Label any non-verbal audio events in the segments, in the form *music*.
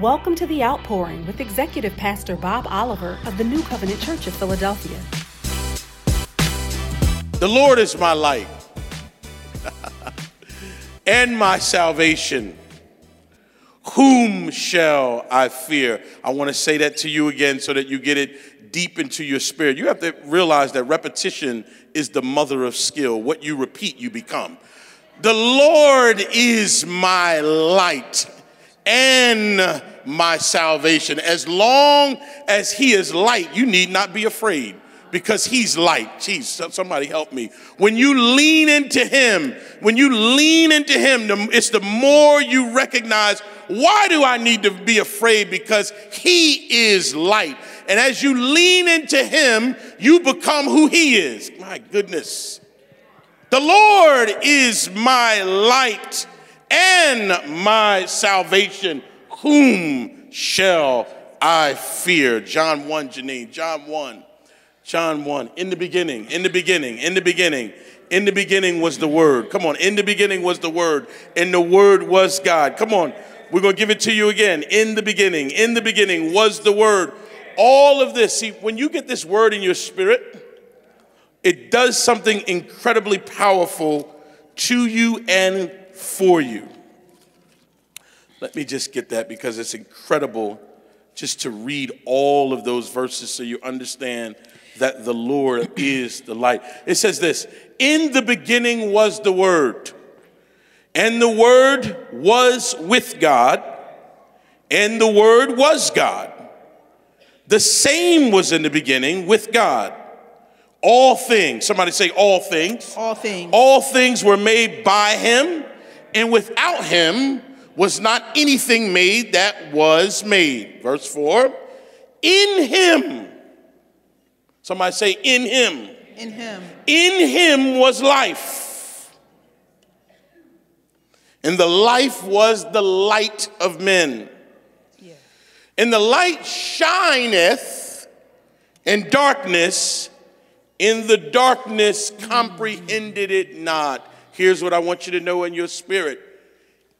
Welcome to The Outpouring with Executive Pastor Bob Oliver of the New Covenant Church of Philadelphia. The Lord is my light *laughs* and my salvation. Whom shall I fear? I want to say that to you again so that you get it deep into your spirit. You have to realize that repetition is the mother of skill. What you repeat, you become. The Lord is my light and my salvation. As long as He is light, you need not be afraid because He's light. Jeez, somebody help me. When you lean into Him, when you lean into Him, it's the more you recognize why do I need to be afraid? Because He is light. And as you lean into Him, you become who He is. My goodness. The Lord is my light and my salvation. Whom shall I fear? John 1, Janine. John 1. John 1. In the beginning, in the beginning, in the beginning, in the beginning was the Word. Come on. In the beginning was the Word, and the Word was God. Come on. We're going to give it to you again. In the beginning, in the beginning was the Word. All of this, see, when you get this Word in your spirit, it does something incredibly powerful to you and for you. Let me just get that because it's incredible just to read all of those verses so you understand that the Lord *clears throat* is the light. It says this In the beginning was the Word, and the Word was with God, and the Word was God. The same was in the beginning with God. All things, somebody say, all things. All things. All things were made by him, and without him was not anything made that was made. Verse 4 In him, somebody say, in him. In him. In him was life. And the life was the light of men. Yeah. And the light shineth in darkness in the darkness mm. comprehended it not. Here's what I want you to know in your spirit.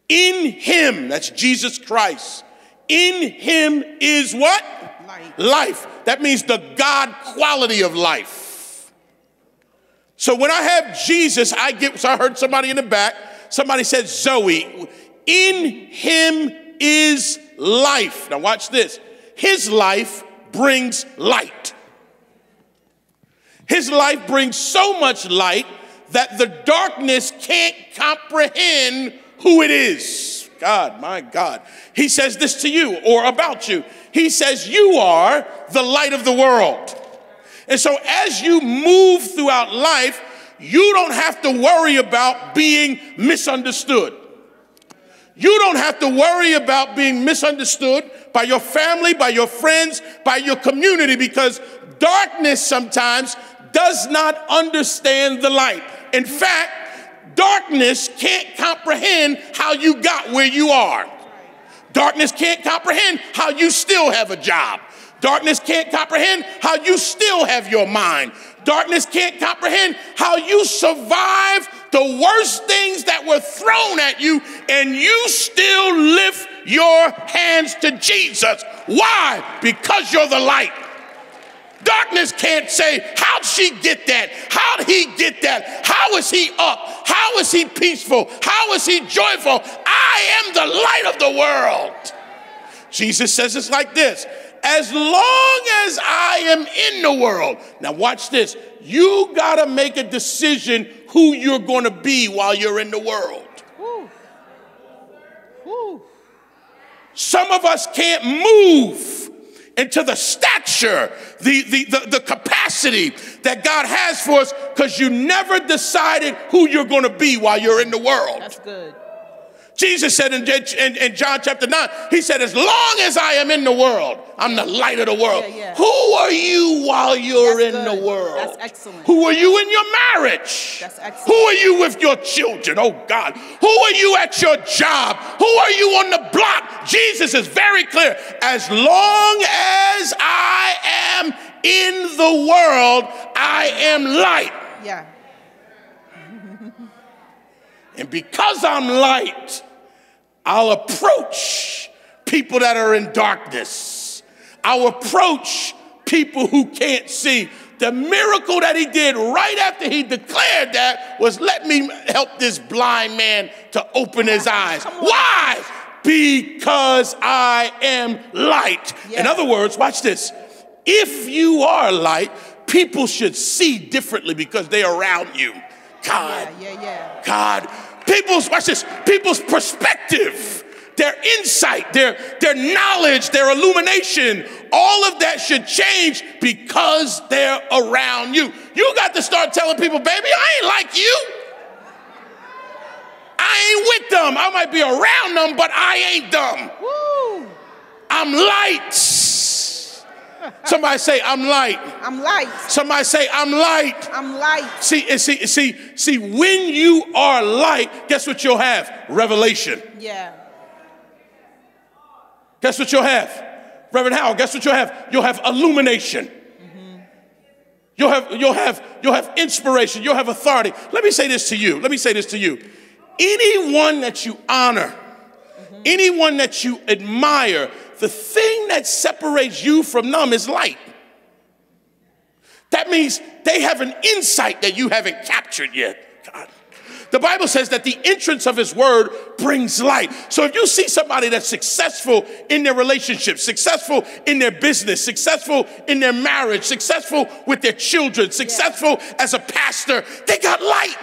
In him, that's Jesus Christ, in him is what? Life. life. That means the God quality of life. So when I have Jesus, I get, so I heard somebody in the back, somebody said, Zoe, in him is life. Now watch this. His life brings light. His life brings so much light that the darkness can't comprehend who it is. God, my God. He says this to you or about you. He says, You are the light of the world. And so as you move throughout life, you don't have to worry about being misunderstood. You don't have to worry about being misunderstood by your family, by your friends, by your community, because darkness sometimes does not understand the light. In fact, darkness can't comprehend how you got where you are. Darkness can't comprehend how you still have a job. Darkness can't comprehend how you still have your mind. Darkness can't comprehend how you survive the worst things that were thrown at you and you still lift your hands to Jesus. Why? Because you're the light. Darkness can't say, How'd she get that? How'd he get that? How is he up? How is he peaceful? How is he joyful? I am the light of the world. Jesus says it's like this as long as I am in the world. Now, watch this. You got to make a decision who you're going to be while you're in the world. Woo. Woo. Some of us can't move into the stature, the, the, the, the, capacity that God has for us because you never decided who you're going to be while you're in the world. That's good. Jesus said in, in, in, John chapter 9, He said, As long as I am in the world, I'm the light of the world. Yeah, yeah. Who are you while you're That's in good. the world? That's excellent. Who are you in your marriage? That's excellent. Who are you with your children? Oh God. Who are you at your job? Who are you on the block? Jesus is very clear. As long as I am in the world, I am light. Yeah. And because I'm light, I'll approach people that are in darkness. I'll approach people who can't see. The miracle that he did right after he declared that was let me help this blind man to open his eyes. Why? Because I am light. Yeah. In other words, watch this. If you are light, people should see differently because they're around you. God. Yeah, yeah, yeah. God. People's, watch this, people's perspective, their insight, their, their knowledge, their illumination, all of that should change because they're around you. You got to start telling people, baby, I ain't like you. I ain't with them. I might be around them, but I ain't them. Woo. I'm light. Somebody say, I'm light. I'm light. Somebody say, I'm light. I'm light. See, see, see, see, when you are light, guess what you'll have? Revelation. Yeah. Guess what you'll have? Reverend Howell, guess what you'll have? You'll have illumination. Mm-hmm. You'll have, you'll have, you'll have inspiration. You'll have authority. Let me say this to you. Let me say this to you. Anyone that you honor, mm-hmm. anyone that you admire, the thing that separates you from them is light. That means they have an insight that you haven't captured yet. God. The Bible says that the entrance of his word brings light. So if you see somebody that's successful in their relationship, successful in their business, successful in their marriage, successful with their children, successful as a pastor, they got light.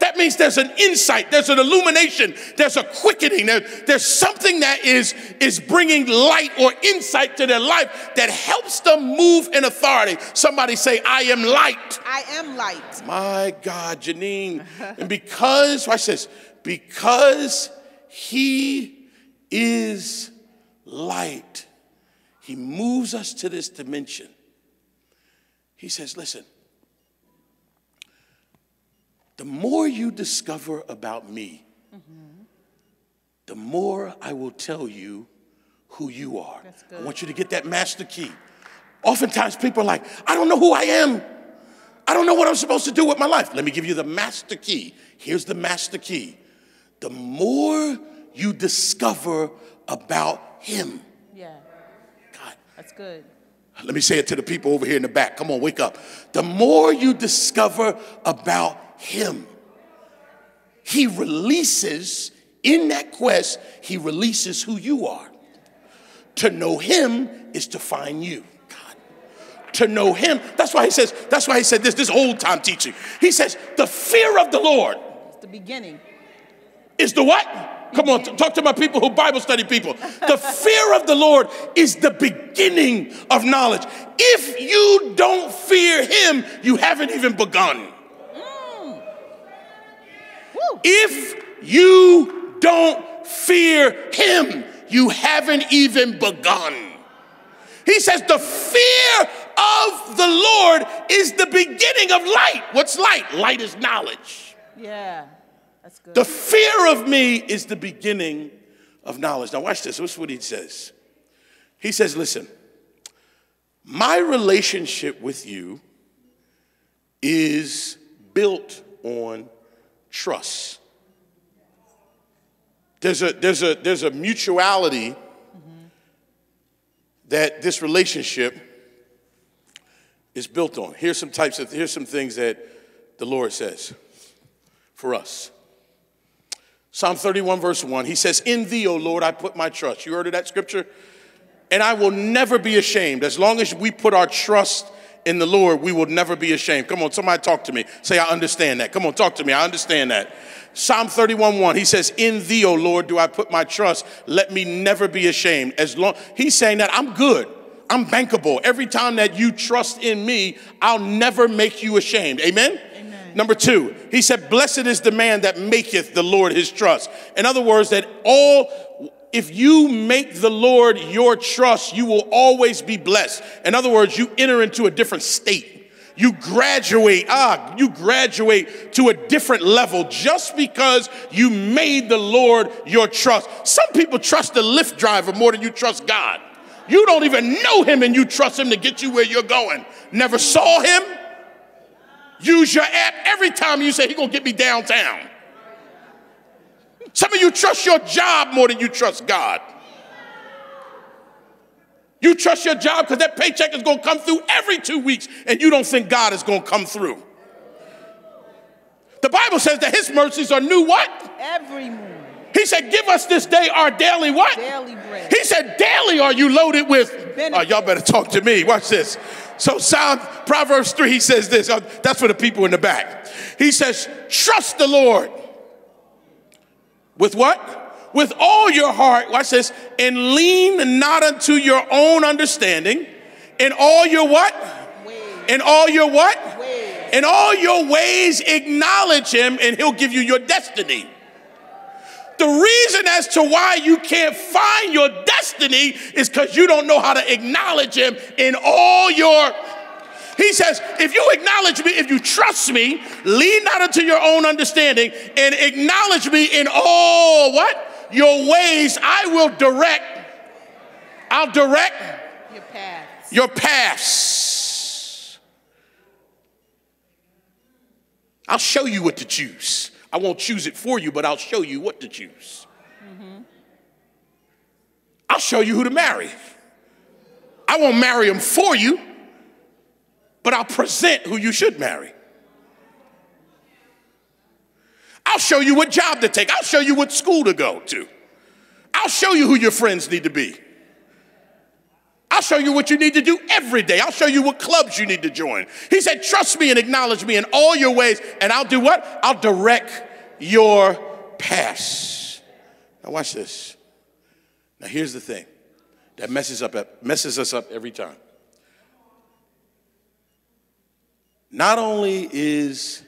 That means there's an insight, there's an illumination, there's a quickening, there, there's something that is, is bringing light or insight to their life that helps them move in authority. Somebody say, I am light. I am light. My God, Janine. and because, watch this, because he is light, he moves us to this dimension. He says, listen, the more you discover about me, mm-hmm. the more I will tell you who you are. I want you to get that master key. Oftentimes people are like, I don't know who I am. I don't know what I'm supposed to do with my life. Let me give you the master key. Here's the master key. The more you discover about him. Yeah. God. That's good. Let me say it to the people over here in the back. Come on, wake up. The more you discover about him. He releases, in that quest, he releases who you are. To know him is to find you. God. To know him, that's why he says, that's why he said this, this old time teaching. He says, the fear of the Lord. It's the beginning. Is the what? Come on, talk to my people who Bible study people. The fear of the Lord is the beginning of knowledge. If you don't fear him, you haven't even begun. If you don't fear him, you haven't even begun. He says, The fear of the Lord is the beginning of light. What's light? Light is knowledge. Yeah, that's good. The fear of me is the beginning of knowledge. Now, watch this. This is what he says. He says, Listen, my relationship with you is built on trust. There's a, there's a, there's a mutuality mm-hmm. that this relationship is built on. Here's some types of, here's some things that the Lord says for us. Psalm 31, verse 1, he says, In thee, O Lord, I put my trust. You heard of that scripture? And I will never be ashamed. As long as we put our trust in the Lord, we will never be ashamed. Come on, somebody talk to me. Say, I understand that. Come on, talk to me. I understand that. Psalm 31 1, he says, In thee, O Lord, do I put my trust. Let me never be ashamed. As long he's saying that I'm good. I'm bankable. Every time that you trust in me, I'll never make you ashamed. Amen? Amen? Number two, he said, Blessed is the man that maketh the Lord his trust. In other words, that all if you make the Lord your trust, you will always be blessed. In other words, you enter into a different state. You graduate, ah, you graduate to a different level just because you made the Lord your trust. Some people trust the Lyft driver more than you trust God. You don't even know him and you trust him to get you where you're going. Never saw him. Use your app every time you say, He gonna get me downtown. Some of you trust your job more than you trust God. You trust your job because that paycheck is going to come through every two weeks and you don't think God is going to come through. The Bible says that his mercies are new what? Every morning. He said, give us this day our daily what? Daily bread. He said, daily are you loaded with. Oh, y'all better talk to me. Watch this. So Psalm, Proverbs 3, he says this. Oh, that's for the people in the back. He says, trust the Lord. With what? With all your heart, watch this, and lean not unto your own understanding. In all your what? Ways. In all your what? Ways. In all your ways, acknowledge him, and he'll give you your destiny. The reason as to why you can't find your destiny is because you don't know how to acknowledge him in all your. He says, if you acknowledge me, if you trust me, lean not unto your own understanding, and acknowledge me in all what? Your ways, I will direct. I'll direct Your paths. your paths. I'll show you what to choose. I won't choose it for you, but I'll show you what to choose. Mm-hmm. I'll show you who to marry. I won't marry him for you, but I'll present who you should marry. I'll show you what job to take. I'll show you what school to go to. I'll show you who your friends need to be. I'll show you what you need to do every day. I'll show you what clubs you need to join. He said, Trust me and acknowledge me in all your ways, and I'll do what? I'll direct your paths. Now, watch this. Now, here's the thing that messes, up, messes us up every time. Not only is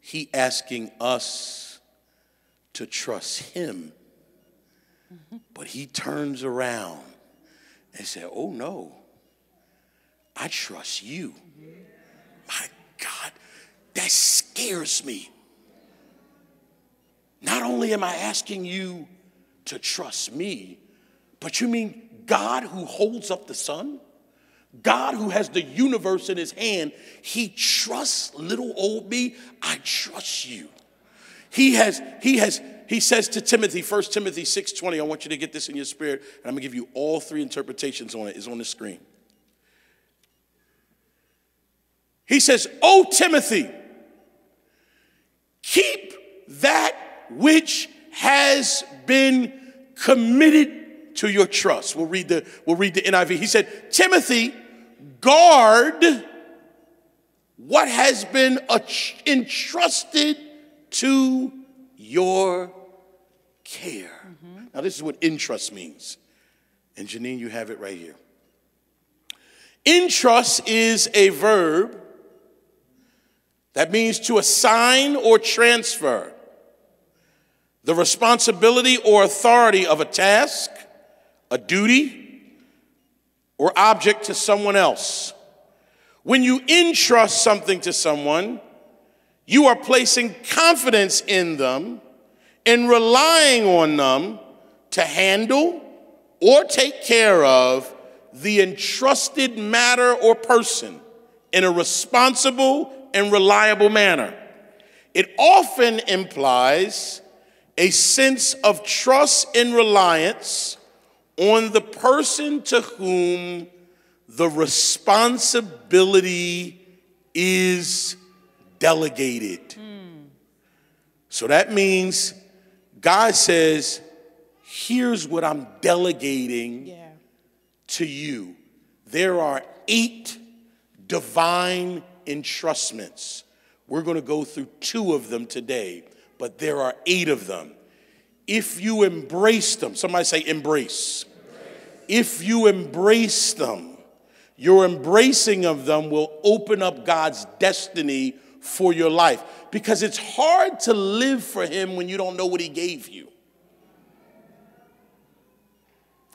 he asking us to trust him, but he turns around and said, Oh no, I trust you. My God, that scares me. Not only am I asking you to trust me, but you mean God who holds up the sun? God who has the universe in his hand, he trusts little old me. I trust you. He has, he has, he says to Timothy, 1 Timothy 6:20, I want you to get this in your spirit, and I'm gonna give you all three interpretations on it, is on the screen. He says, Oh Timothy, keep that which has been committed to your trust. We'll read the, we'll read the NIV. He said, Timothy, guard what has been entrusted to your care. Mm-hmm. Now, this is what entrust means. And Janine, you have it right here. Entrust is a verb that means to assign or transfer the responsibility or authority of a task, a duty, or object to someone else. When you entrust something to someone, you are placing confidence in them and relying on them to handle or take care of the entrusted matter or person in a responsible and reliable manner. It often implies a sense of trust and reliance on the person to whom the responsibility is delegated. So that means God says, here's what I'm delegating Yeah. to you. There are eight divine entrustments. We're going to go through two of them today, but there are eight of them. If you embrace them, somebody say embrace. If you embrace them, your embracing of them will open up God's destiny for your life because it's hard to live for Him when you don't know what He gave you.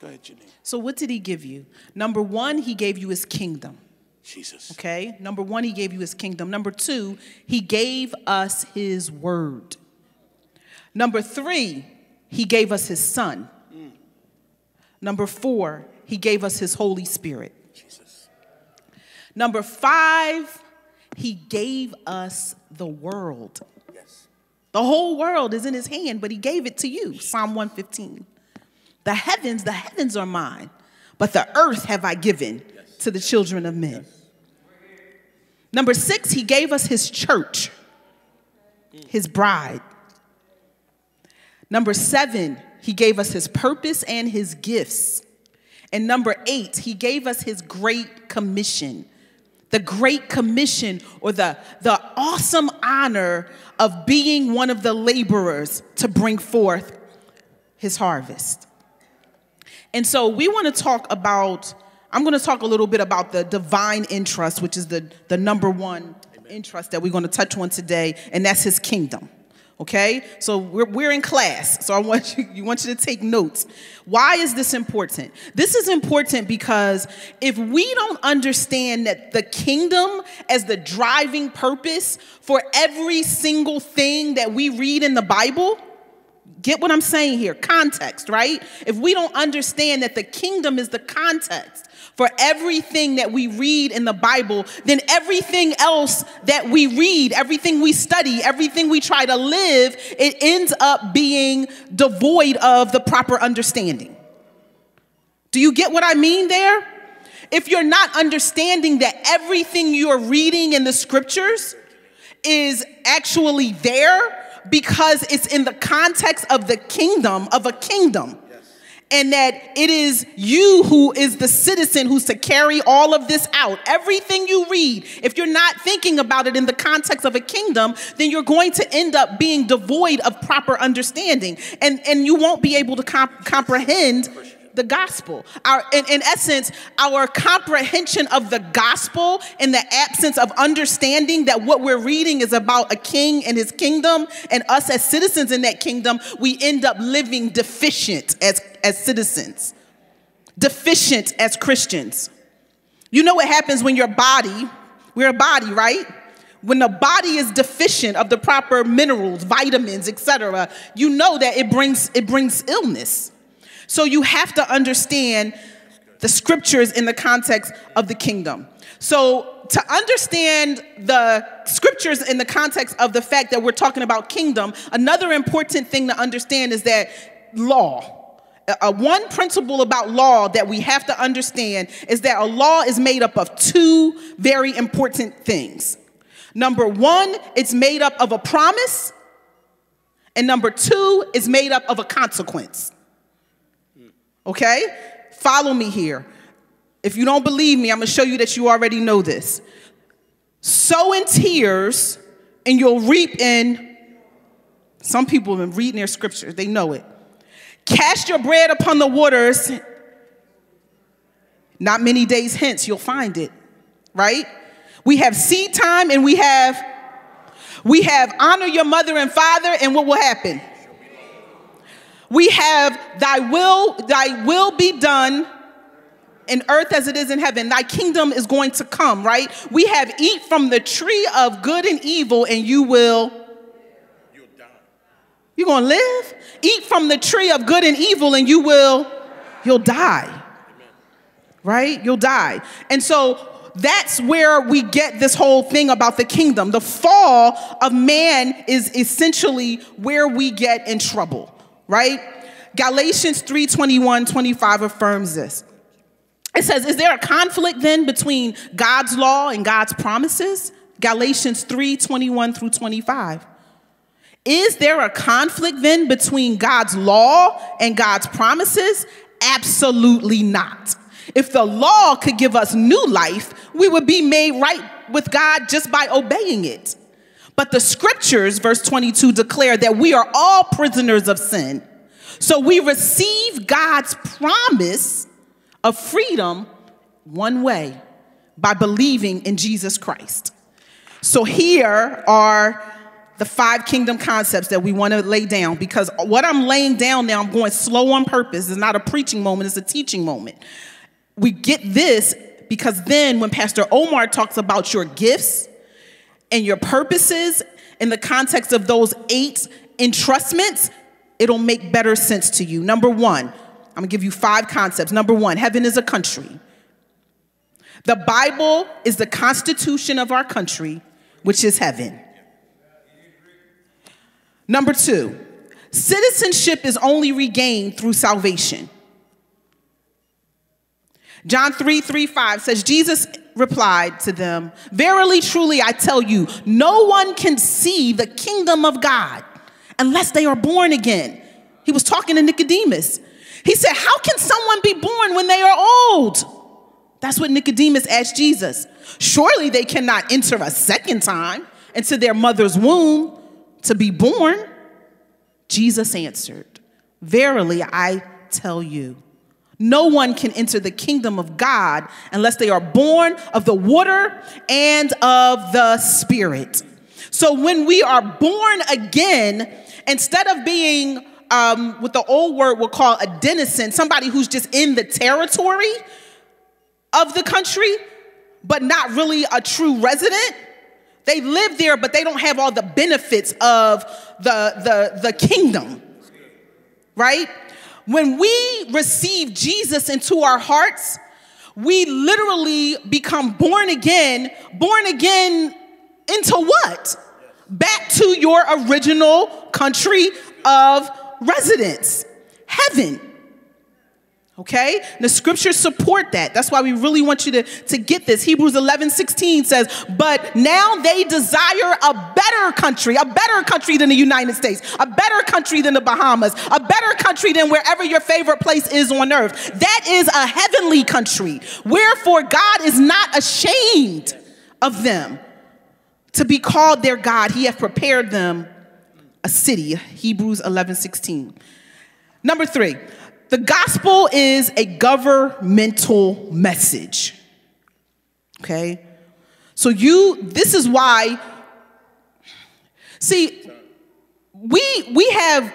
Go ahead, Janine. So, what did he give you? Number one, he gave you his kingdom. Jesus. Okay? Number one, he gave you his kingdom. Number two, he gave us his word. Number three, he gave us his son. Number four, he gave us his Holy Spirit. Jesus. Number five, he gave us the world. Yes. The whole world is in his hand, but he gave it to you. Psalm 115. The heavens, the heavens are mine, but the earth have I given to the children of men. Number six, he gave us his church, his bride. Number seven, he gave us his purpose and his gifts. And number eight, he gave us his great commission. The great commission or the, the awesome honor of being one of the laborers to bring forth his harvest. And so we want to talk about, I'm going to talk a little bit about the divine interest, which is the, the number one interest that we're going to touch on today, and that's his kingdom. Okay? So we're, we're in class. So I want you, you want you to take notes. Why is this important? This is important because if we don't understand that the kingdom as the driving purpose for every single thing that we read in the Bible, Get what I'm saying here? Context, right? If we don't understand that the kingdom is the context for everything that we read in the Bible, then everything else that we read, everything we study, everything we try to live, it ends up being devoid of the proper understanding. Do you get what I mean there? If you're not understanding that everything you're reading in the scriptures is actually there, because it's in the context of the kingdom, of a kingdom. And that it is you who is the citizen who's to carry all of this out. Everything you read, if you're not thinking about it in the context of a kingdom, then you're going to end up being devoid of proper understanding. And, and you won't be able to comp- comprehend the gospel. Our, in, in essence, our comprehension of the gospel in the absence of understanding that what we're reading is about a king and his kingdom and us as citizens in that kingdom, we end up living deficient as, as citizens, deficient as Christians. You know what happens when your body, we're a body, right? when the body is deficient of the proper minerals vitamins etc you know that it brings it brings illness so you have to understand the scriptures in the context of the kingdom. So, to understand the scriptures in the context of the fact that we're talking about kingdom, another important thing to understand is that law. A one principle about law that we have to understand is that a law is made up of two very important things. Number one, it's made up of a promise, and number two, is made up of a consequence. Okay? Follow me here. If you don't believe me, I'm to show you that you already know this. Sow in tears, and you'll reap in. Some people have been reading their scriptures, they know it. Cast your bread upon the waters. Not many days hence, you'll find it, right? We have seed time and we have we have honor your mother and father, and what will happen? We have thy will, thy will be done in earth as it is in heaven. Thy kingdom is going to come, right? We have eat from the tree of good and evil, and you will. You'll die. You're gonna live? Eat from the tree of good and evil, and you will. You'll die. Right? You'll die. And so that's where we get this whole thing about the kingdom. The fall of man is essentially where we get in trouble right? Galatians 3 21, 25 affirms this. It says, Is there a conflict then between God's law and God's promises? Galatians 3 21 through 25. Is there a conflict then between God's law and God's promises? Absolutely not. If the law could give us new life, we would be made right with God just by obeying it. But the scriptures, verse 22, declare that we are all prisoners of sin. So we receive God's promise of freedom one way by believing in Jesus Christ. So here are the five kingdom concepts that we want to lay down because what I'm laying down now, I'm going slow on purpose. It's not a preaching moment, it's a teaching moment. We get this because then when Pastor Omar talks about your gifts, and your purposes in the context of those eight entrustments, it'll make better sense to you. Number one, I'm gonna give you five concepts. Number one, heaven is a country. The Bible is the constitution of our country, which is heaven. Number two, citizenship is only regained through salvation. John 3 3 5 says, Jesus replied to them, Verily, truly, I tell you, no one can see the kingdom of God unless they are born again. He was talking to Nicodemus. He said, How can someone be born when they are old? That's what Nicodemus asked Jesus. Surely they cannot enter a second time into their mother's womb to be born. Jesus answered, Verily, I tell you, no one can enter the kingdom of God unless they are born of the water and of the Spirit. So when we are born again, instead of being um, what the old word will call a denizen, somebody who's just in the territory of the country, but not really a true resident. They live there, but they don't have all the benefits of the, the, the kingdom, right? When we receive Jesus into our hearts, we literally become born again. Born again into what? Back to your original country of residence, heaven. Okay? The scriptures support that. That's why we really want you to, to get this. Hebrews 11 16 says, But now they desire a better country, a better country than the United States, a better country than the Bahamas, a better country than wherever your favorite place is on earth. That is a heavenly country. Wherefore, God is not ashamed of them to be called their God. He hath prepared them a city. Hebrews 11 16. Number three, the gospel is a governmental message. Okay? So you this is why see we we have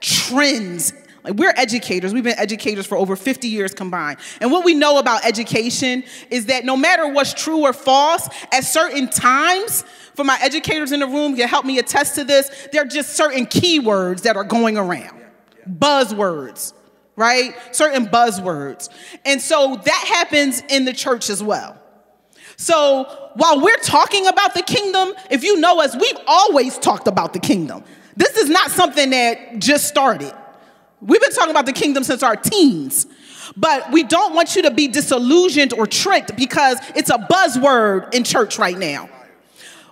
trends like we're educators. We've been educators for over 50 years combined. And what we know about education is that no matter what's true or false, at certain times, for my educators in the room, you help me attest to this, there are just certain keywords that are going around. Buzzwords right? Certain buzzwords. And so that happens in the church as well. So while we're talking about the kingdom, if you know us, we've always talked about the kingdom. This is not something that just started. We've been talking about the kingdom since our teens. But we don't want you to be disillusioned or tricked because it's a buzzword in church right now.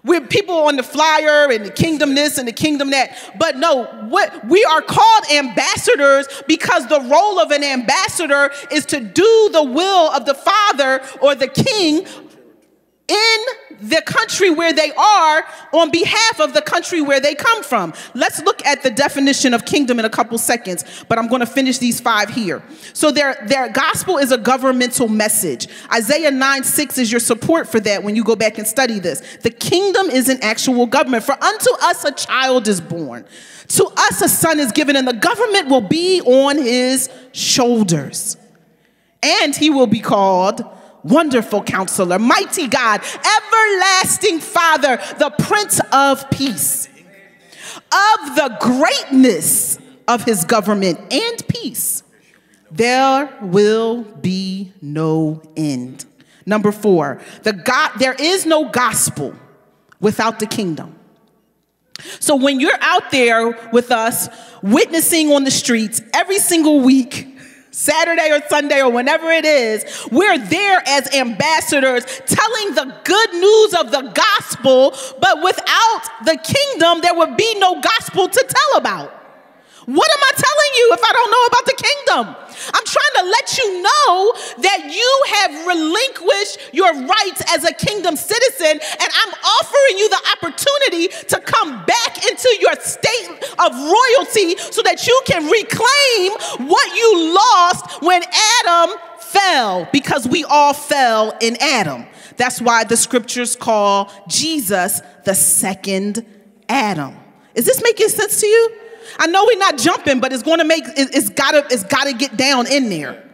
We're people on the flyer and the kingdom this and the kingdom that. But no, what we are called ambassadors because the role of an ambassador is to do the will of the father or the king in the country where they are on behalf of the country where they come from. Let's look at the definition of kingdom in a couple seconds, but I'm going to finish these five here. So their their gospel is a governmental message. Isaiah 9 6 is your support for that when you go back and study this. The kingdom is an actual government. For unto us a child is born. To us a son is given, and the government will be on his shoulders. And he will be called Wonderful counselor, mighty God, everlasting Father, the Prince of Peace. Of the greatness of his government and peace, there will be no end. Number four, the God, there is no gospel without the kingdom. So when you're out there with us witnessing on the streets every single week, Saturday or Sunday or whenever it is, we're there as ambassadors telling the good news of the gospel, but without the kingdom, there would be no gospel to tell about. What am I telling you if I don't know about the kingdom? I'm trying to let you know that you have relinquished your rights as a kingdom citizen, and I'm offering you the opportunity to come back into your state of royalty so that you can reclaim what you lost when Adam fell, because we all fell in Adam. That's why the scriptures call Jesus the second Adam. Is this making sense to you? I know we're not jumping, but it's going to make it's gotta it's gotta get down in there.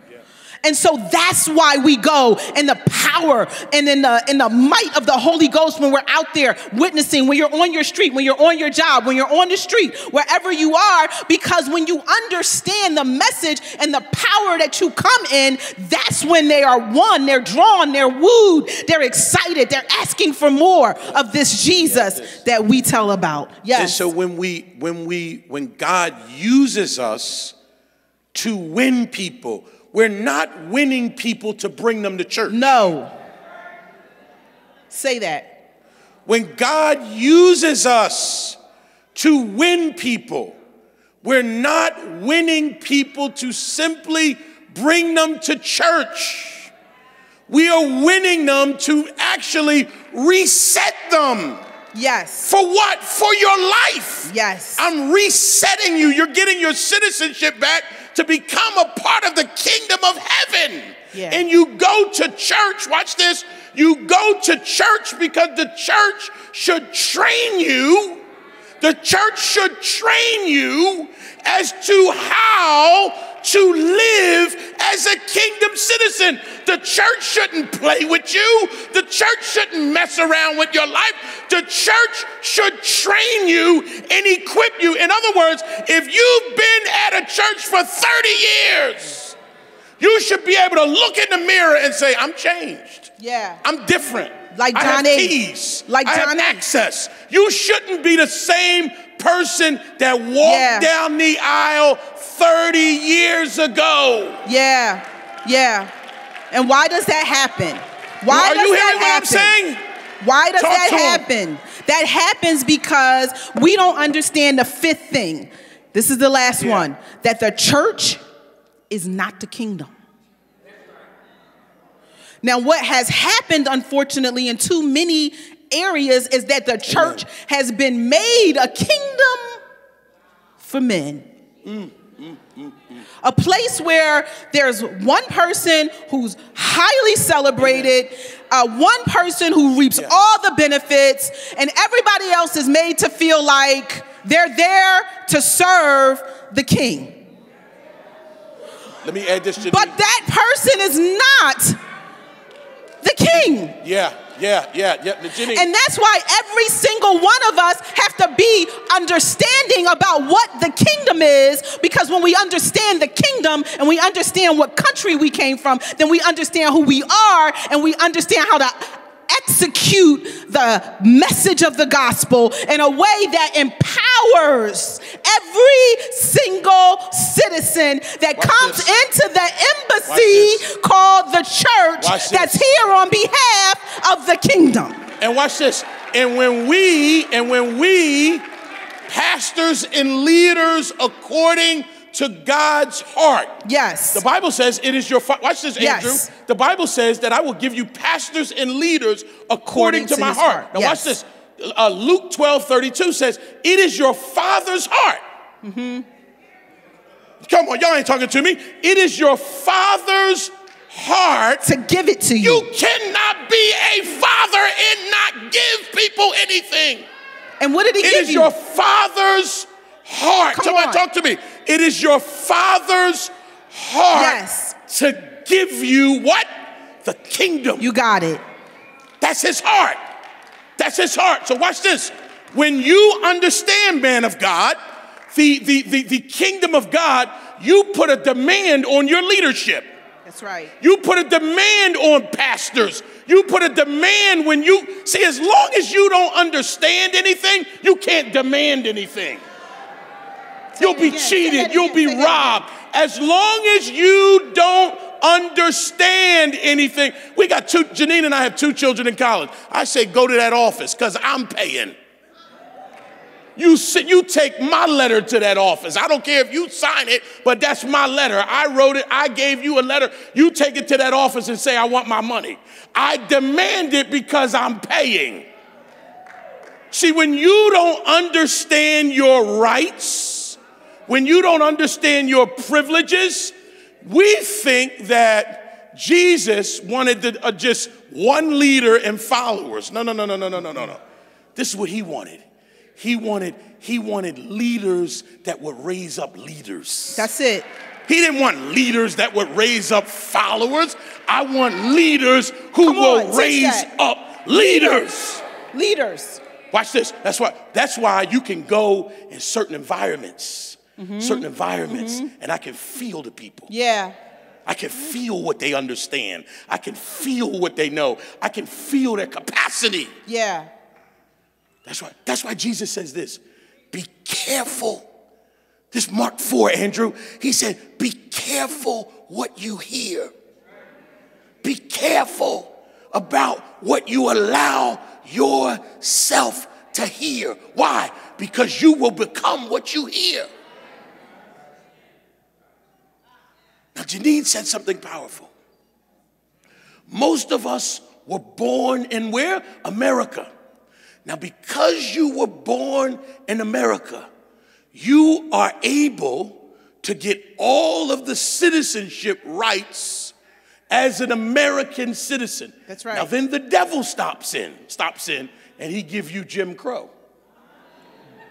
And so that's why we go in the power and in the in the might of the Holy Ghost when we're out there witnessing, when you're on your street, when you're on your job, when you're on the street, wherever you are, because when you understand the message and the power that you come in, that's when they are one, they're drawn, they're wooed, they're excited, they're asking for more of this Jesus yes. that we tell about. Yes. And so when we when we when God uses us to win people we're not winning people to bring them to church. No. Say that. When God uses us to win people, we're not winning people to simply bring them to church. We are winning them to actually reset them. Yes. For what? For your life. Yes. I'm resetting you. You're getting your citizenship back to become a part of the kingdom of heaven. Yeah. And you go to church, watch this. You go to church because the church should train you. The church should train you as to how to live as a kingdom citizen. The church shouldn't play with you. The church shouldn't mess around with your life. The church should train you and equip you. In other words, if you've been at a church for 30 years, you should be able to look in the mirror and say, I'm changed. Yeah. I'm different. Like I have John keys. Like I have access. You shouldn't be the same person that walked Yeah. down the aisle 30 years ago. Yeah. Yeah. And why does that happen? Why Are does you that hearing what I'm happen? saying? Why does Talk that happen? That happens because we don't understand the fifth thing. This is the last Yeah. one that the church is not the kingdom. Now, what has happened, unfortunately, in too many areas is that the church has been made a kingdom for men. A place where there's one person who's highly celebrated, uh, one person who reaps Yeah. all the benefits, and everybody else is made to feel like they're there to serve the king. Let me add this to But that person is not the king. Yeah, yeah, yeah, yeah. Jenny, And that's why every single one of us have to be understanding about what the kingdom is because when we understand the kingdom and we understand what country we came from, then we understand who we are and we understand how to execute the message of the gospel in a way that empowers every single citizen that Watch comes this. into the embassy called the church that's here on behalf of the kingdom. And watch this. And when we, and when we, pastors and leaders according to God's heart, Yes. the Bible says it is your, fa- watch this, Andrew. Yes. The Bible says that I will give you pastors and leaders according, According to, to my heart. heart. Now watch this. Uh, Luke 12, 32 says, it is your father's heart. Come on, y'all ain't talking to me. It is your father's heart to give it to you. you cannot be a father and not give people anything. and what did he It give is you? your father's heart. Come Somebody on. talk to me. It is your father's heart Yes. to give you what? The kingdom. you got it. That's his heart. That's his heart. So watch this. When you understand, man of God, the, the, the, the kingdom of God, you put a demand on your leadership. That's right. You put a demand on pastors. You put a demand when you see, as long as you don't understand anything, you can't demand anything. You'll be again. Cheated. You'll be Say robbed. As long as you don't understand anything. We got two, Janine and I have two children in college. I say, go to that office because I'm paying. You, sit, you take my letter to that office. I don't care if you sign it, but that's my letter. I wrote it. I gave you a letter. You take it to that office and say, I want my money. I demand it because I'm paying. See, when you don't understand your rights, when you don't understand your privileges, we think that Jesus wanted to, uh, just one leader and followers. No, no, no, no, no, no, no, no, no. This is what he wanted. He wanted he wanted leaders that would raise up leaders. That's it. He didn't want leaders that would raise up followers. I want leaders who Come will on, raise up leaders. Leaders. Watch this. That's why. That's why you can go in certain environments, Mm-hmm. certain environments, mm-hmm. and I can feel the people. Yeah. I can feel what they understand. I can feel what they know. I can feel their capacity. Yeah. That's why. That's why Jesus says this: Be careful. This Mark four, Andrew. He said, "Be careful what you hear. Be careful about what you allow yourself to hear. Why? Because you will become what you hear. Now, Janine said something powerful. Most of us were born in where? America. Now, because you were born in America, you are able to get all of the citizenship rights as an American citizen. That's right. Now then the devil stops in, stops in, and he give you Jim Crow.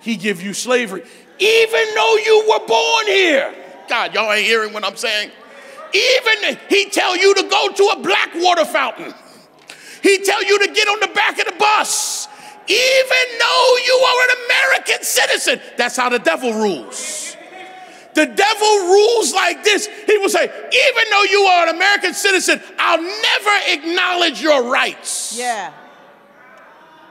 He give you slavery. Even though you were born here. God, y'all ain't hearing what I'm saying. Even he tell you to go to a black water fountain. He tell you to get on the back of the bus. Even though you are an American citizen. That's how the devil rules. The devil rules like this. He will say, even though you are an American citizen, I'll never acknowledge your rights. Yeah.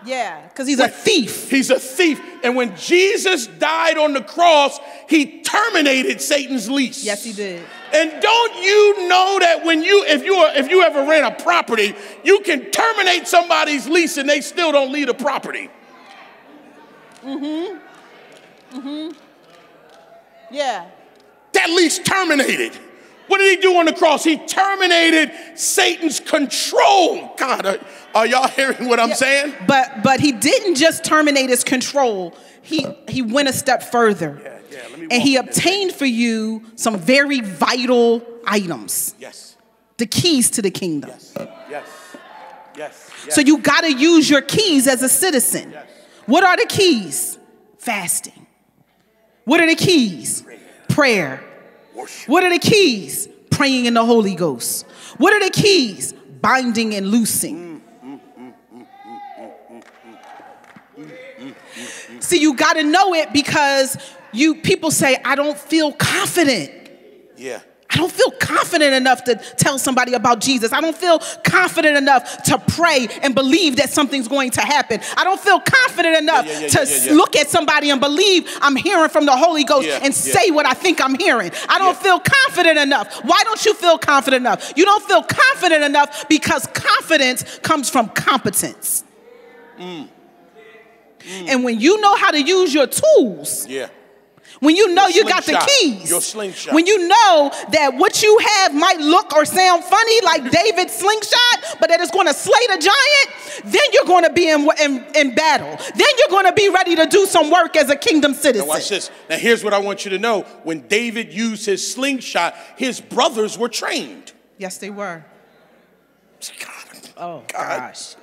Yeah, because he's a thief. He's a thief. And when Jesus died on the cross, he terminated Satan's lease. Yes, he did. And don't you know that when you, if you are, if you ever rent a property, you can terminate somebody's lease and they still don't leave the property. Mm-hmm. Mm-hmm. Yeah. That lease terminated. What did he do on the cross? He terminated Satan's control. God, are, are y'all hearing what I'm Yeah, saying? But but he didn't just terminate his control. He he went a step further. Yeah, yeah, and he walk in this obtained for you some very vital items. Yes, The keys to the kingdom. yes, yes, yes. yes. So you got to use your keys as a citizen. Yes. What are the keys? Fasting. What are the keys? Prayer. Worship. What are the keys? Praying in the Holy Ghost. What are the keys? Binding and loosing. Mm, mm, mm, See, you got to know it because you people say I don't feel confident. Yeah. I don't feel confident enough to tell somebody about Jesus. I don't feel confident enough to pray and believe that something's going to happen. I don't feel confident enough Yeah, yeah, yeah, to look at somebody and believe I'm hearing from the Holy Ghost and say what I think I'm hearing. I don't feel confident enough. Why don't you feel confident enough? You don't feel confident enough because confidence comes from competence. Mm. And when you know how to use your tools, Yeah. When you know Your you got the keys. Your slingshot. When you know that what you have might look or sound funny like David's slingshot, but that it's going to slay the giant, then you're going to be in, in, in battle. Then you're going to be ready to do some work as a kingdom citizen. Now watch this. Now here's what I want you to know. When David used his slingshot, his brothers were trained. Yes, they were. God. Oh, God. gosh.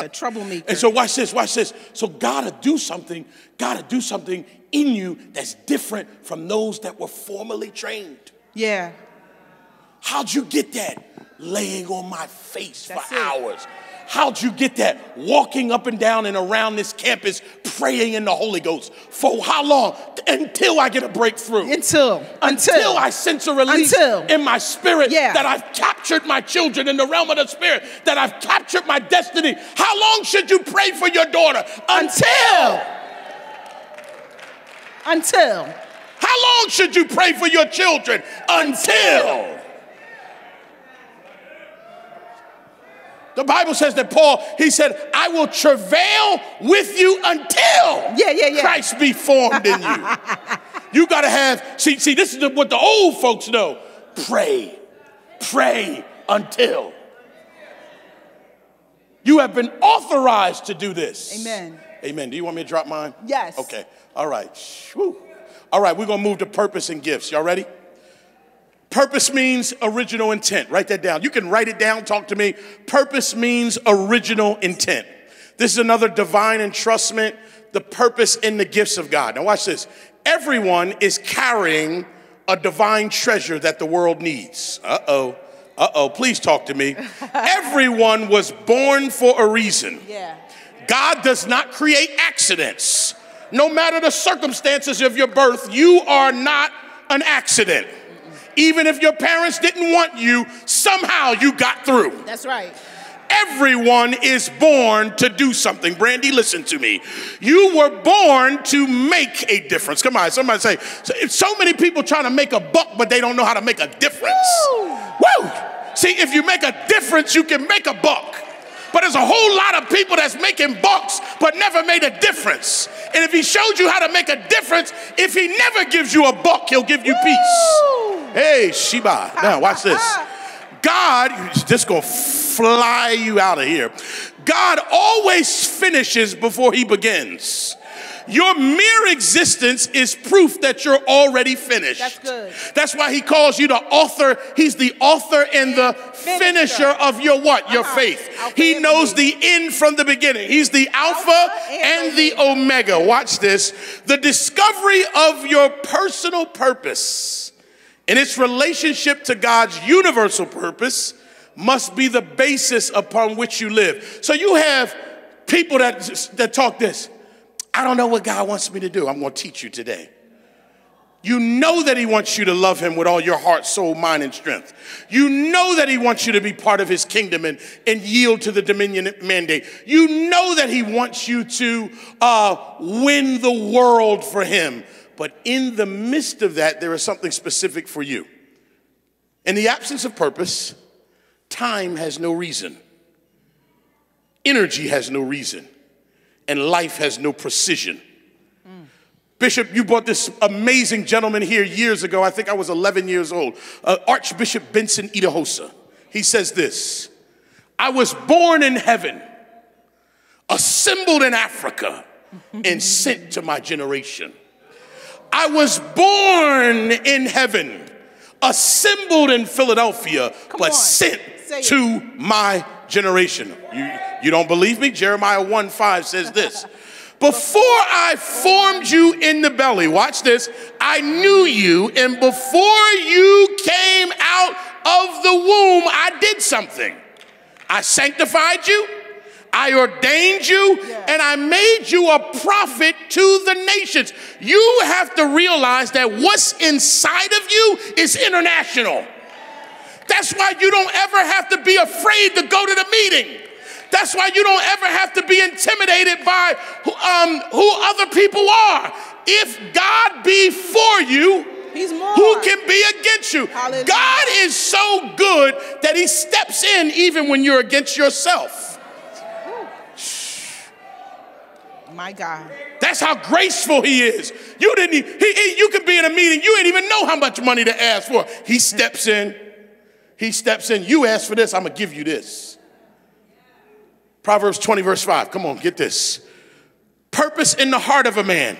A troublemaker. And so watch this, watch this. So gotta do something, gotta do something in you that's different from those that were formerly trained. yeah. How'd you get that? Laying on my face That's for it. hours. How'd you get that? Walking up and down and around this campus, praying in the Holy Ghost. For how long? Until I get a breakthrough. Until. until, Until. I sense a release Until. in my spirit Yeah. that I've captured my children in the realm of the spirit, that I've captured my destiny. How long should you pray for your daughter? Until. Until. How long should you pray for your children? Until. The Bible says that Paul, he said, I will travail with you until Yeah, yeah, yeah. Christ be formed in you. *laughs* you got to have, see, see, this is what the old folks know. Pray, pray until. You have been authorized to do this. Amen. Amen. Do you want me to drop mine? Yes. Okay. All right. Whew. All right, we're going to move to purpose and gifts. Y'all ready? Purpose means original intent. Write that down. You can write it down, talk to me. Purpose means original intent. This is another divine entrustment, the purpose in the gifts of God. Now, watch this. Everyone is carrying a divine treasure that the world needs. Uh oh. Uh oh. Please talk to me. *laughs* Everyone was born for a reason. Yeah. God does not create accidents. No matter the circumstances of your birth, you are not an accident. Even if your parents didn't want you, somehow you got through. That's right. Everyone is born to do something. Brandy, listen to me. You were born to make a difference. Come on, somebody say, so many people trying to make a buck, but they don't know how to make a difference. Woo! Woo! See, if you make a difference, you can make a buck. But there's a whole lot of people that's making bucks but never made a difference. And if he showed you how to make a difference, if he never gives you a buck, he'll give you peace. Hey, Sheba. Now, watch this. *laughs* God, just gonna fly you out of here. God always finishes before he begins. Your mere existence is proof that you're already finished. That's good. That's why he calls you the author. He's the author and the finisher, of your what? Your uh-huh. faith. He knows the end from the beginning. He's the Alpha, and the Omega. Watch this. The discovery of your personal purpose and its relationship to God's universal purpose must be the basis upon which you live. So you have people that, that talk this. I don't know what God wants me to do. I'm going to teach you today. You know that He wants you to love Him with all your heart, soul, mind, and strength. You know that He wants you to be part of His kingdom and, and yield to the dominion mandate. You know that He wants you to uh, win the world for Him. But in the midst of that, there is something specific for you. In the absence of purpose, time has no reason, energy has no reason, and life has no precision. Mm. Bishop, you brought this amazing gentleman here years ago. I think I was 11 years old. Uh, Archbishop Benson Idahosa. He says this I was born in heaven, assembled in Africa, and sent to my generation. I was born in heaven, assembled in Philadelphia, Come but on. sent to my generation. You, you don't believe me? Jeremiah 1 5 says this. Before I formed you in the belly, watch this, I knew you, and before you came out of the womb, I did something. I sanctified you, I ordained you and I made you a prophet to the nations. You have to realize that what's inside of you is international. That's why you don't ever have to be afraid to go to the meeting. That's why you don't ever have to be intimidated by um, who other people are. If God be for you, who can be against you? Hallelujah. God is so good that He steps in even when you're against yourself. My God. That's how graceful he is. You didn't. He, he, you could be in a meeting. You didn't even know how much money to ask for. He steps in. He steps in. You ask for this. I'm gonna give you this. Proverbs 20 verse 5. Come on, get this. Purpose in the heart of a man.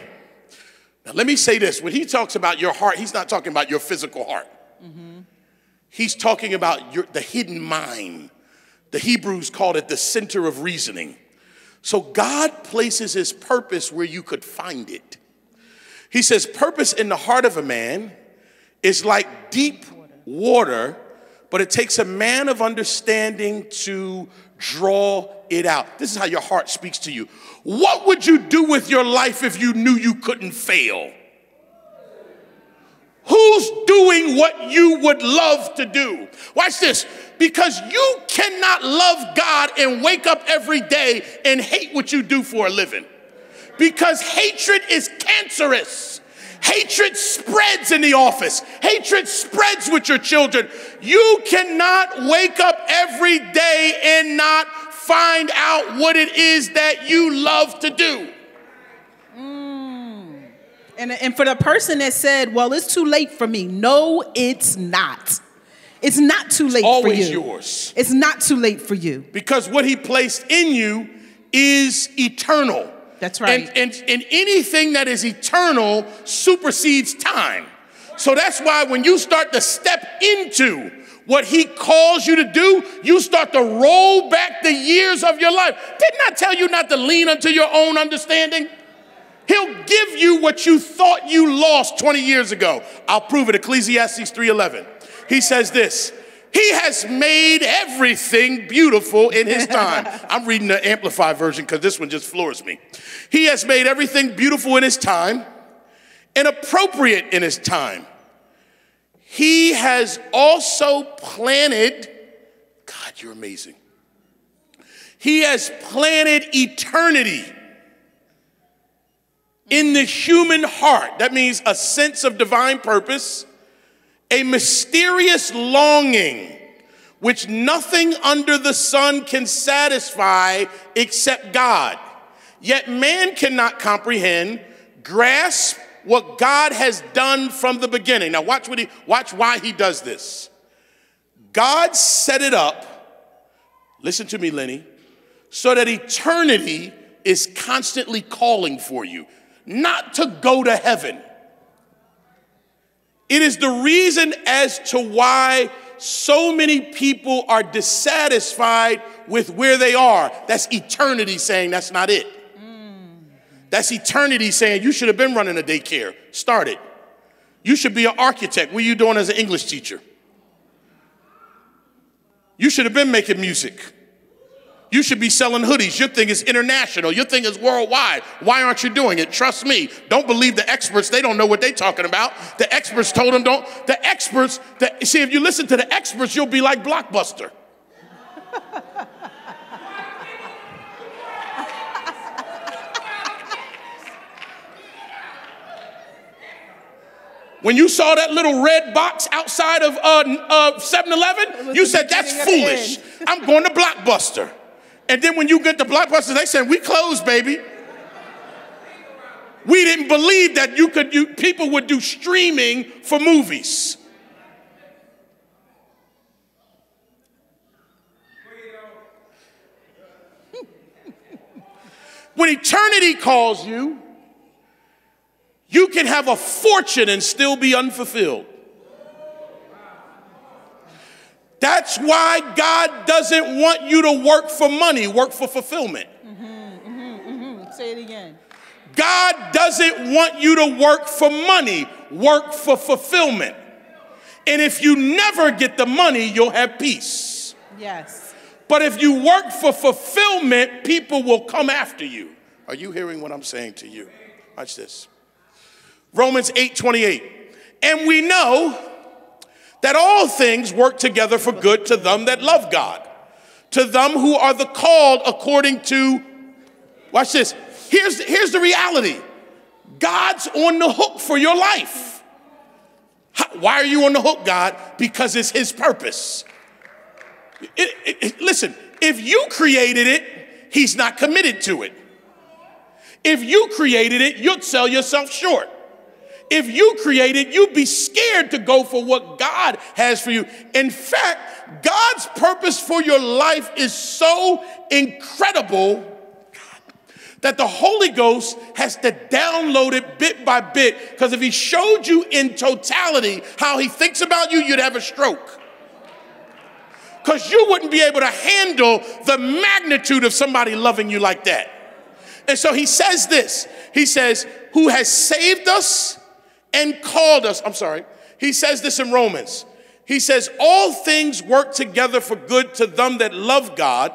Now let me say this. When he talks about your heart, he's not talking about your physical heart. Mm-hmm. He's talking about your, the hidden mind. The Hebrews called it the center of reasoning. So God places his purpose where you could find it. He says, Purpose in the heart of a man is like deep water, but it takes a man of understanding to draw it out. This is how your heart speaks to you. What would you do with your life if you knew you couldn't fail? Who's doing what you would love to do? Watch this. Because you cannot love God and wake up every day and hate what you do for a living. Because hatred is cancerous. Hatred spreads in the office. Hatred spreads with your children. You cannot wake up every day and not find out what it is that you love to do. Mm. And, and for the person that said, well, it's too late for me, no, it's not. It's not too late for you. Always yours. It's not too late for you. Because what he placed in you is eternal. That's right. And, and, and anything that is eternal supersedes time. So that's why when you start to step into what he calls you to do, you start to roll back the years of your life. Didn't I tell you not to lean unto your own understanding? He'll give you what you thought you lost 20 years ago. I'll prove it. Ecclesiastes 3:11. He says this. He has made everything beautiful in his time. *laughs* I'm reading the amplified version because this one just floors me. He has made everything beautiful in his time and appropriate in his time. He has also planted, God, you're amazing. He has planted eternity in the human heart. That means a sense of divine purpose, a mysterious longing which nothing under the sun can satisfy except God. Yet man cannot comprehend, grasp what God has done from the beginning. Now watch what he watch why he does this. God set it up, listen to me, Lenny, so that eternity is constantly calling for you, not to go to heaven. It is the reason as to why so many people are dissatisfied with where they are. That's eternity saying that's not it. That's eternity saying you should have been running a daycare. Start it. You should be an architect. What are you doing as an English teacher? You should have been making music. You should be selling hoodies. Your thing is international. Your thing is worldwide. Why aren't you doing it? Trust me. Don't believe the experts. They don't know what they're talking about. The experts told them don't. The experts, the, see, if you listen to the experts, you'll be like Blockbuster. When you saw that little red box outside of uh, 7 uh, Eleven, you said, That's foolish. I'm going to Blockbuster. And then when you get to Blockbuster, they said, We closed, baby. We didn't believe that you could people would do streaming for movies. *laughs* when eternity calls you, you can have a fortune and still be unfulfilled. That's why God doesn't want you to work for money, work for fulfillment. Mm-hmm, mm-hmm, mm-hmm. Say it again. God doesn't want you to work for money, work for fulfillment. And if you never get the money, you'll have peace. Yes. But if you work for fulfillment, people will come after you. Are you hearing what I'm saying to you? Watch this. Romans 8 28. And we know that all things work together for good to them that love God, to them who are the called according to, watch this. Here's, here's the reality God's on the hook for your life. why are you on the hook, God? Because it's His purpose. It, it, it, listen, if you created it, He's not committed to it. If you created it, you'd sell yourself short. If you created, you'd be scared to go for what God has for you. In fact, God's purpose for your life is so incredible that the Holy Ghost has to download it bit by bit. Because if He showed you in totality how He thinks about you, you'd have a stroke. Because you wouldn't be able to handle the magnitude of somebody loving you like that. And so He says this He says, Who has saved us and called us. I'm sorry. He says this in Romans. He says, All things work together for good to them that love God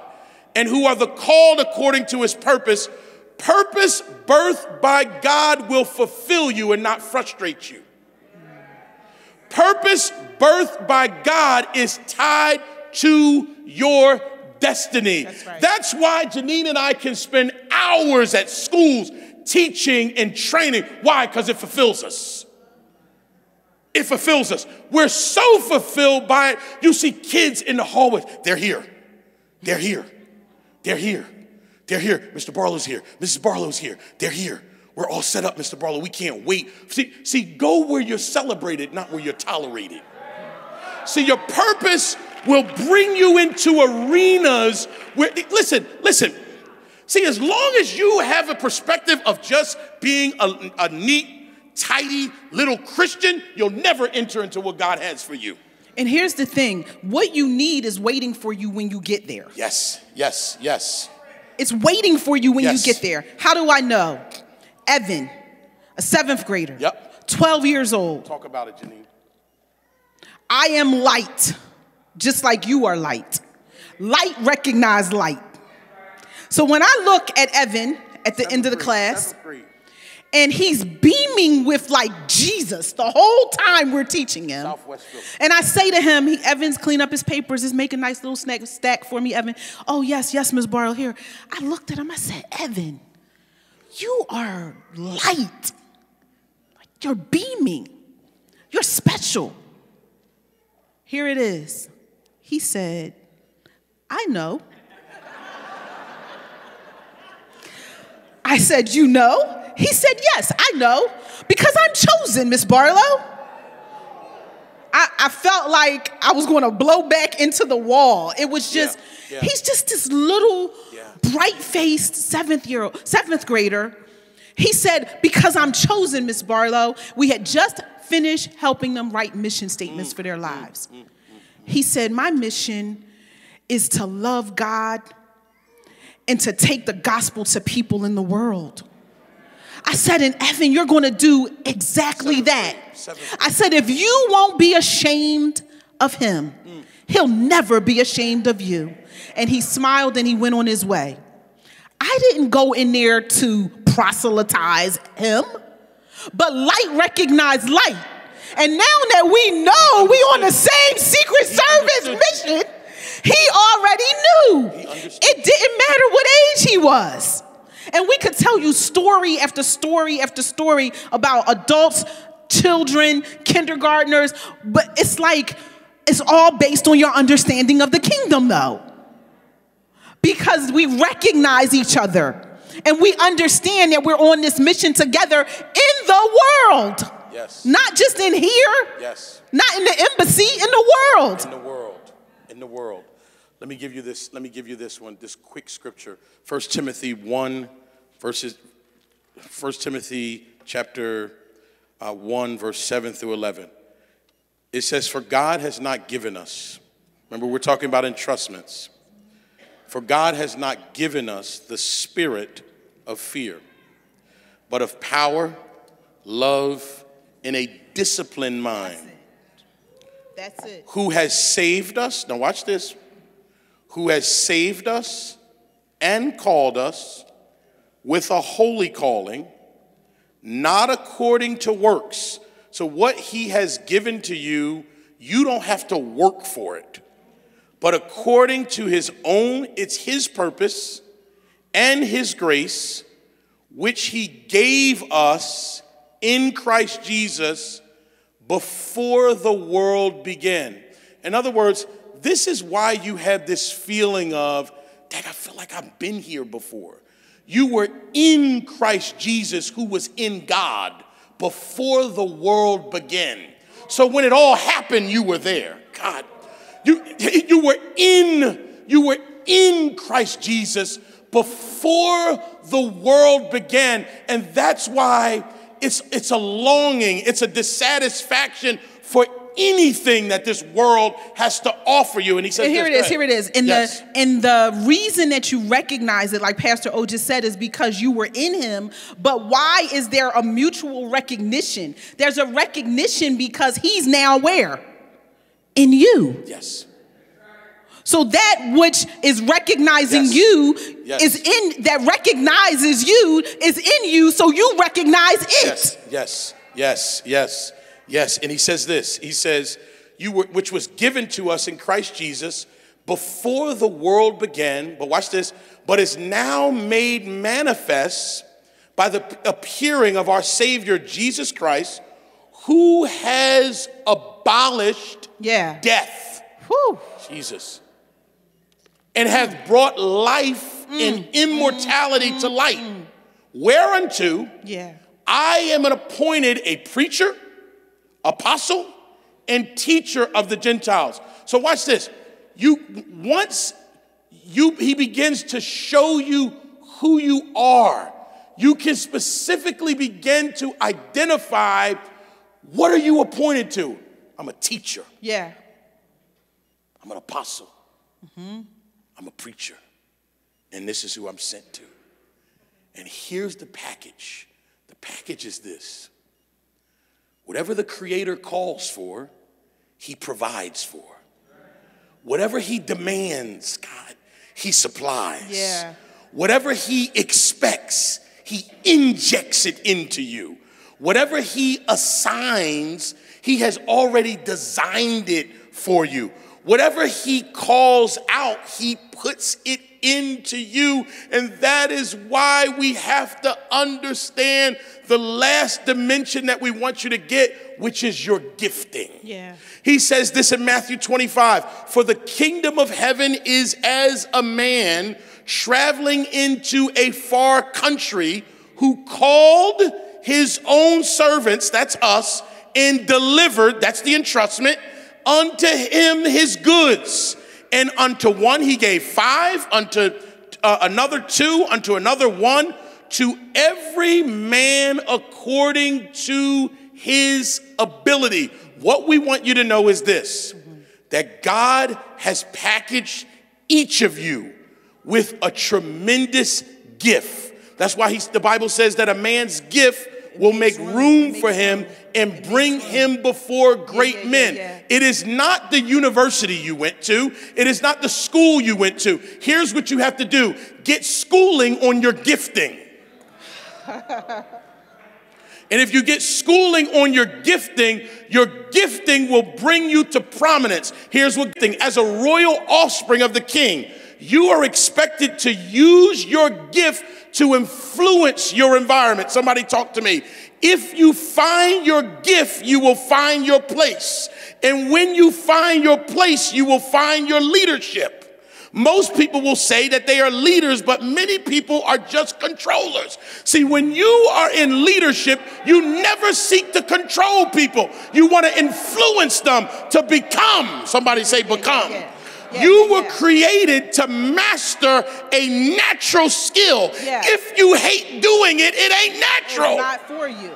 and who are the called according to his purpose. Purpose birthed by God will fulfill you and not frustrate you. Purpose birthed by God is tied to your destiny. That's, right. That's why Janine and I can spend hours at schools teaching and training. Why? Because it fulfills us. It fulfills us. We're so fulfilled by it. You see kids in the hallways. They're here. They're here. They're here. They're here. Mr. Barlow's here. Mrs. Barlow's here. They're here. We're all set up, Mr. Barlow. We can't wait. See, see, go where you're celebrated, not where you're tolerated. See, your purpose will bring you into arenas where, listen, listen. See, as long as you have a perspective of just being a, a neat tidy little Christian, you'll never enter into what God has for you. And here's the thing what you need is waiting for you when you get there. Yes, yes, yes. It's waiting for you when yes. you get there. How do I know? Evan, a seventh grader, yep. 12 years old. Talk about it, Janine. I am light, just like you are light. Light recognize light. So when I look at Evan at the seventh end of the grade, class, and he's beaming with like Jesus the whole time we're teaching him. And I say to him, he, Evans, clean up his papers. He's making a nice little snack stack for me, Evan. Oh, yes, yes, Ms. Barlow, here. I looked at him, I said, Evan, you are light. You're beaming. You're special. Here it is. He said, I know. I said, You know? He said, Yes, I know, because I'm chosen, Miss Barlow. I, I felt like I was going to blow back into the wall. It was just, Yeah, yeah. he's just this little Yeah. bright faced seventh year old, seventh grader. He said, Because I'm chosen, Miss Barlow. We had just finished helping them write mission statements Mm, for their mm, lives. Mm, mm, he said, My mission is to love God and to take the gospel to people in the world. I said, and Evan, you're going to do exactly Seventh that. seventh I said, if you won't be ashamed of him, he'll never be ashamed of you. And he smiled and he went on his way. I didn't go in there to proselytize him, but light recognized light. And now that we know we on the same Secret Service mission, he already knew. It didn't matter what age he was. And we could tell you story after story after story about adults, children, kindergartners, but it's like it's all based on your understanding of the kingdom, though. Because we recognize each other and we understand that we're on this mission together in the world. Yes. Not just in here, Yes. not in the embassy, in the world. In the world. In the world. Let me give you this. Let me give you this one. This quick scripture. 1 Timothy 1, verses 1 Timothy chapter uh, 1, verse 7 through 11. It says, For God has not given us, remember, we're talking about entrustments. For God has not given us the spirit of fear, but of power, love, and a disciplined mind That's it. who has saved us. Now, watch this. Who has saved us and called us with a holy calling, not according to works. So, what he has given to you, you don't have to work for it. But according to his own, it's his purpose and his grace, which he gave us in Christ Jesus before the world began. In other words, this is why you have this feeling of, Dad, I feel like I've been here before. You were in Christ Jesus, who was in God before the world began. So when it all happened, you were there. God, you, *laughs* you were in, you were in Christ Jesus before the world began. And that's why it's, it's a longing, it's a dissatisfaction for anything that this world has to offer you. And he says, And here it this, is, go here it is. And Yes. the and the reason that you recognize it, like Pastor O just said, is because you were in him. But why is there a mutual recognition? There's a recognition because he's now where? In you. Yes. So that which is recognizing Yes. you Yes. is in that recognizes you is in you, so you recognize it. Yes, yes, yes, yes, yes. And he says this He says, you were, which was given to us in Christ Jesus before the world began, but watch this, but is now made manifest by the appearing of our Savior Jesus Christ, who has abolished Yeah. death. Whew. Jesus. And hath brought life mm. and mm. immortality to mm. light. Whereunto Yeah. I am an appointed a preacher, apostle, and teacher of the Gentiles. So watch this. You once you he begins to show you who you are. You can specifically begin to identify what are you appointed to? I'm a teacher. Yeah. I'm an apostle. Mm-hmm. I'm a preacher. And this is who I'm sent to. And here's the package the package is this whatever the Creator calls for, He provides for. Whatever He demands, God, He supplies. Yeah. Whatever He expects, He he injects it into you. Whatever he assigns, he has already designed it for you. Whatever he calls out, he puts it into you. And that is why we have to understand the last dimension that we want you to get, which is your gifting. Yeah. He says this in Matthew 25 For the kingdom of heaven is as a man traveling into a far country who called his own servants, that's us, and delivered, that's the entrustment, unto him his goods. And unto one he gave five, unto uh, another two, unto another one, to every man according to his ability. What we want you to know is this that God has packaged each of you with a tremendous gift. That's why the Bible says that a man's gift will make room for him and bring him before great men. It is not the university you went to, it is not the school you went to. Here's what you have to do get schooling on your gifting. *laughs* And if you get schooling on your gifting, your gifting will bring you to prominence. Here's what thing as a royal offspring of the king, you are expected to use your gift to influence your environment. Somebody talk to me. If you find your gift, you will find your place. And when you find your place, you will find your leadership. Most people will say that they are leaders, but many people are just controllers. See, when you are in leadership, you never seek to control people. You want to influence them to become. Somebody say, become. Yeah, yeah, yeah you were created to master a natural skill. If you hate doing it, it ain't natural. It's not for you.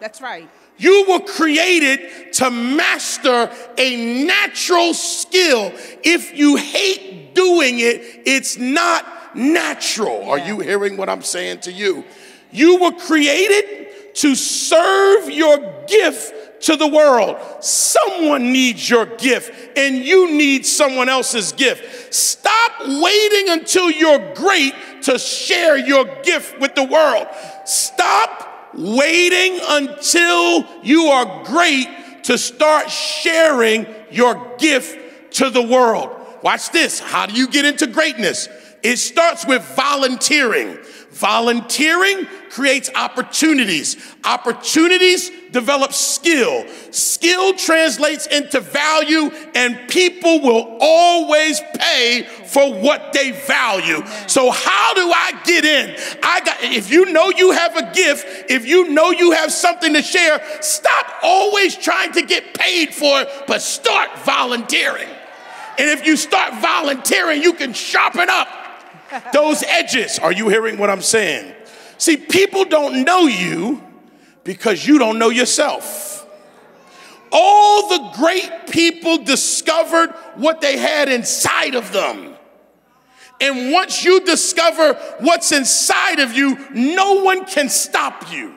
That's right. You were created to master a natural skill. If you hate doing it, it's not natural. Yeah. Are you hearing what I'm saying to you? You were created to serve your gift to the world. Someone needs your gift, and you need someone else's gift. Stop waiting until you're great to share your gift with the world. Stop waiting until you are great to start sharing your gift to the world. Watch this. How do you get into greatness? It starts with volunteering. Volunteering creates opportunities. Opportunities develop skill. Skill translates into value, and people will always pay for what they value. So, how do I get in? I got if you know you have a gift, if you know you have something to share, stop always trying to get paid for it, but start volunteering. And if you start volunteering, you can sharpen up those edges. Are you hearing what I'm saying? See, people don't know you because you don't know yourself. All the great people discovered what they had inside of them. And once you discover what's inside of you, no one can stop you.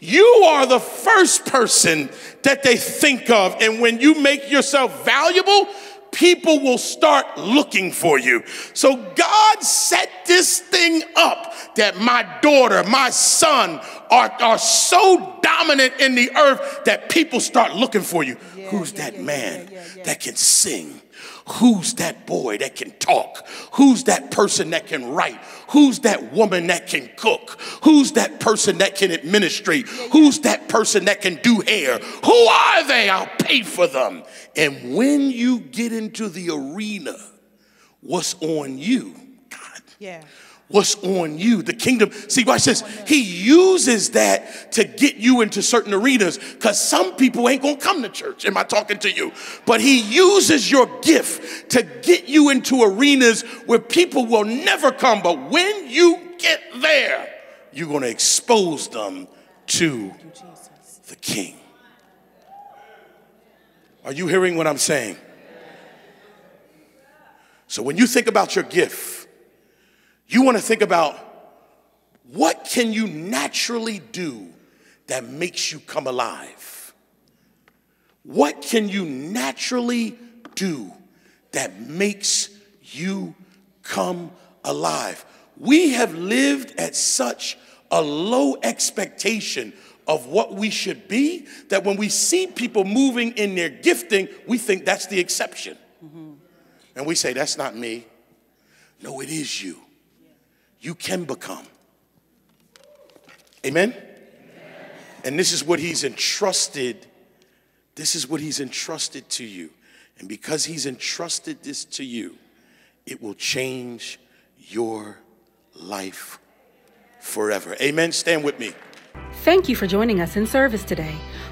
You are the first person that they think of. And when you make yourself valuable, people will start looking for you. So God set this thing up that my daughter, my son are, are so dominant in the earth that people start looking for you. Yeah, Who's yeah, that yeah, man that can sing? Who's that boy that can talk? Who's that person that can write? Who's that woman that can cook? Who's that person that can administrate? Who's that person that can do hair? Who are they? I'll pay for them. And when you get into the arena, what's on you? God. Yeah what's on you. The kingdom, see, watch this. He uses that to get you into certain arenas because some people ain't gonna come to church. Am I talking to you? But he uses your gift to get you into arenas where people will never come. But when you get there, you're gonna expose them to the king. Are you hearing what I'm saying? So when you think about your gift, you want to think about what can you naturally do that makes you come alive? What can you naturally do that makes you come alive? we have lived at such a low expectation of what we should be that when we see people moving in their gifting, we think that's the exception. Mm-hmm. And we say, that's not me. No, it is you. You can become. Amen? Amen? And this is what he's entrusted. This is what he's entrusted to you. And because he's entrusted this to you, it will change your life forever. Amen. Stand with me. Thank you for joining us in service today.